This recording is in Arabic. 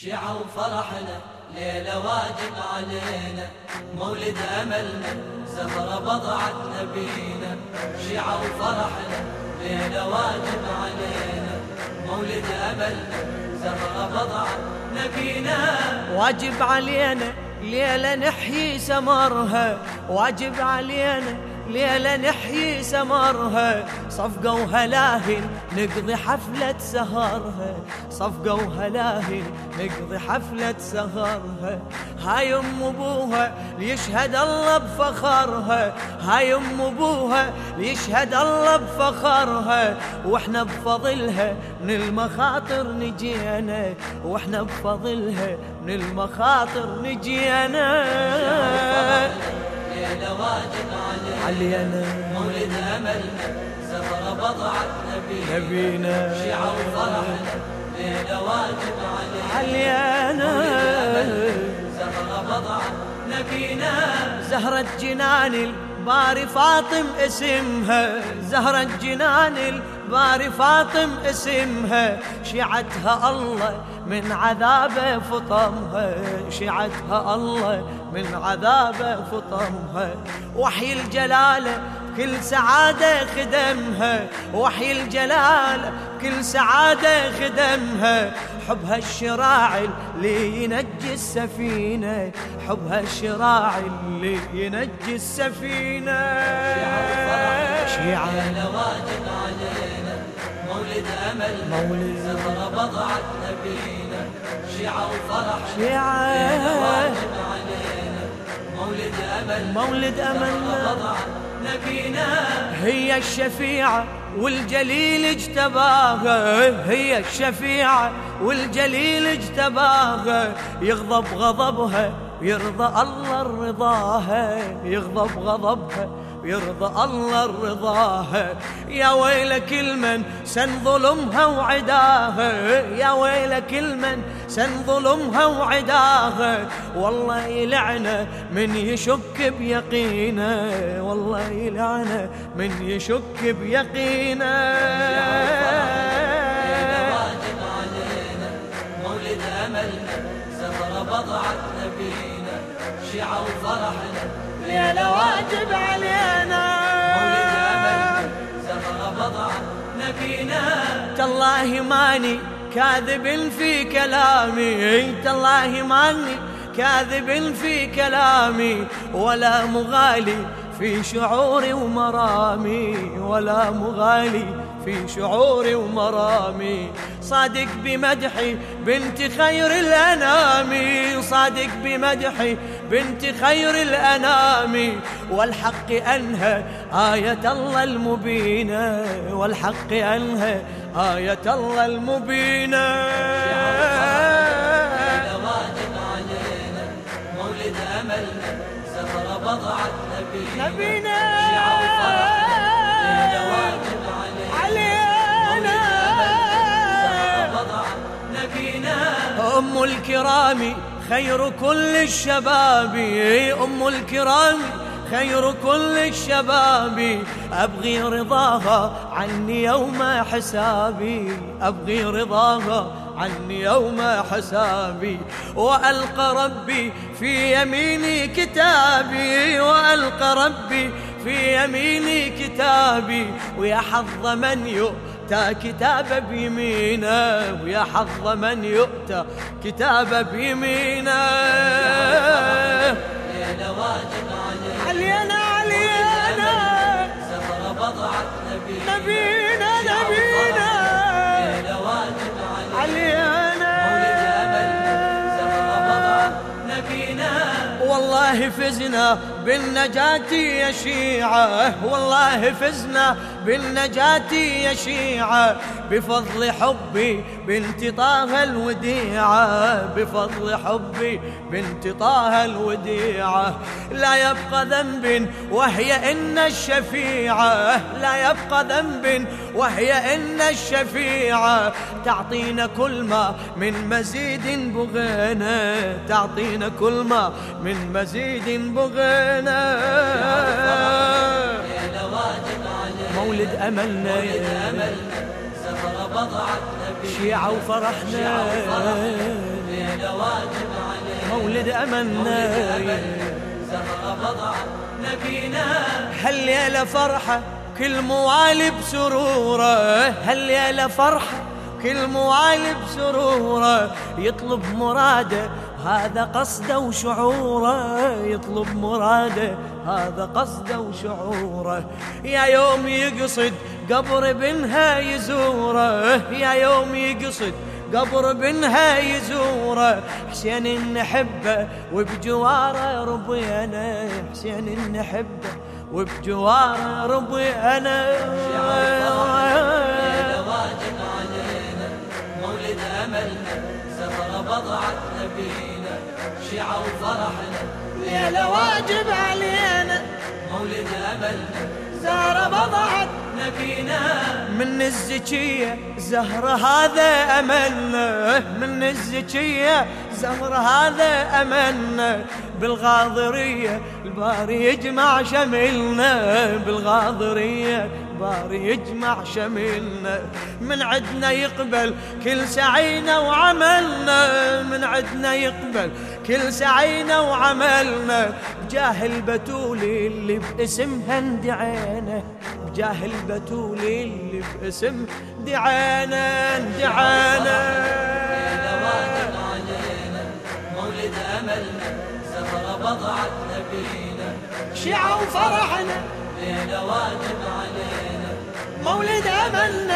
شيعة وفرحنا ليلة واجب علينا. مولد أملنا زهرة بضعت نبينا. شيعة وفرحنا ليلة واجب علينا. مولد أملنا زهرة بضعت نبينا. واجب علينا ليلة نحيي سمرها. واجب علينا ليلة نحيي سمرها صفقة وهلاهل نقضي حفلة سهرها صفقة وهلاهل نقضي حفلة سهرها هاي أم أبوها ليشهد الله بفخرها هاي أم أبوها ليشهد الله بفخرها وإحنا بفضلها من المخاطر نجينا. وإحنا بفضلها من المخاطر نجينا. علينا. مولد أملنا زهرة بضعت نبينا نبينا. شيعة وفرحنا ليلة واجب علينا. علينا. زهرة بضعت نبينا. زهرة جنان الباري فاطم اسمها. زهرة جنان الباري فاطم اسمها شيعتها الله من عذابه فطمها شيعتها الله من عذابه فطمها وحي الجلاله كل سعادة خدمها وحي الجلال كل سعادة خدمها. حبها الشراع اللي ينجي السفينة حبها الشراع اللي ينجي السفينة. شيعة واجب علينا مولد أملنا مولد. زهرة بضعت نبينا شيعة وفرحنا شيعة واجب علينا. مولد أملنا مولد أملنا بضعت نبينا هي الشفيعة والجليل اجتباها هي الشفيعة والجليل اجتباها يغضب غضبها يرضى الله رضاها يغضب غضبها يرضى الله رضاها يا ويل كل من سن ظلمها وعداها يا ويل كل من سن ظلمها وعداها والله يلعنه من يشك بيقينه. والله يلعنه من يشك بيقينه. بضعت نبينا شيعة وفرحنا ليلة واجب علينا نبينا تالله ماني كاذب في كلامي. تالله ماني كاذب في كلامي. ولا مغالي في شعوري ومرامي. ولا مغالي في شعوري ومرامي. صادق بمدحي بنت خير الأنام. صادق بمدحي بنت خير الأنام. والحق أنهى آية الله المبينة. والحق أنهى آية الله المبينة. أملنا زهرة بضعت نبينا. نبينا. الكرام خير كل الشباب. أم الكرام خير كل الشباب. أبغي رضاها عني يوم حسابي. أبغي رضاها عني يوم حسابي. وألقى ربي في يميني كتابي. وألقى ربي في يميني كتابي. ويا حظ من يؤتى كتاب بيمينه ويا حظ من يؤتى كتاب بيمينه ليلة واجب علينا علينا. علينا زهرة بضعت نبينا نبينا. نبينا واجب علينا علينا. والله فزنا بالنجاة يا شيعة والله فزنا بالنجاة يا شيعة بفضل حبي بنت طه الوديعة. بفضل حبي بنت طه الوديعة. لا يبقى ذنب وهي إن الشفيعة. لا يبقى ذنب وهي إن الشفيعة. تعطينا كل ما من مزيد بغينا تعطينا كل ما من مزيد بغينا مولد أملنا. بضعت نبينا شيعة وفرحنا. مولد أملنا. زهرة بضعة نبينا. هالليلة فرحة كل موالي بسرورة. هالليلة فرحة كل موالي بسرورة. يطلب مراده هذا قصده وشعوره. يطلب مراده هذا قصده وشعوره. يا يوم يقصد قبر بنها يزوره. يا يوم يقصد قبر بنها يزوره. حسين نحبه وبجواره ربينا حسين نحبه وبجواره ربينا واجب علينا مولد أملنا زهرة بضعة نبينا. شيعة وفرحنا ليلة واجب علينا. مولد أملنا زهرة بضعت. نبينا. من الزكية زهرة هذا أملنا. من الزكية زهرة هذا أملنا. بالغاضرية الباري يجمع شملنا. بالغاضرية الباري يجمع شملنا من عدنا يقبل كل سعينا وعملنا من عدنا يقبل كل سعينا وعملنا. بجاه البتول اللي باسمها اندعينا بجاه البتول اللي باسم دعانا علينا مولد أملنا زهرة بضعة نبينا شيعة وفرحنا. ليلة واجب علينا مولد أملنا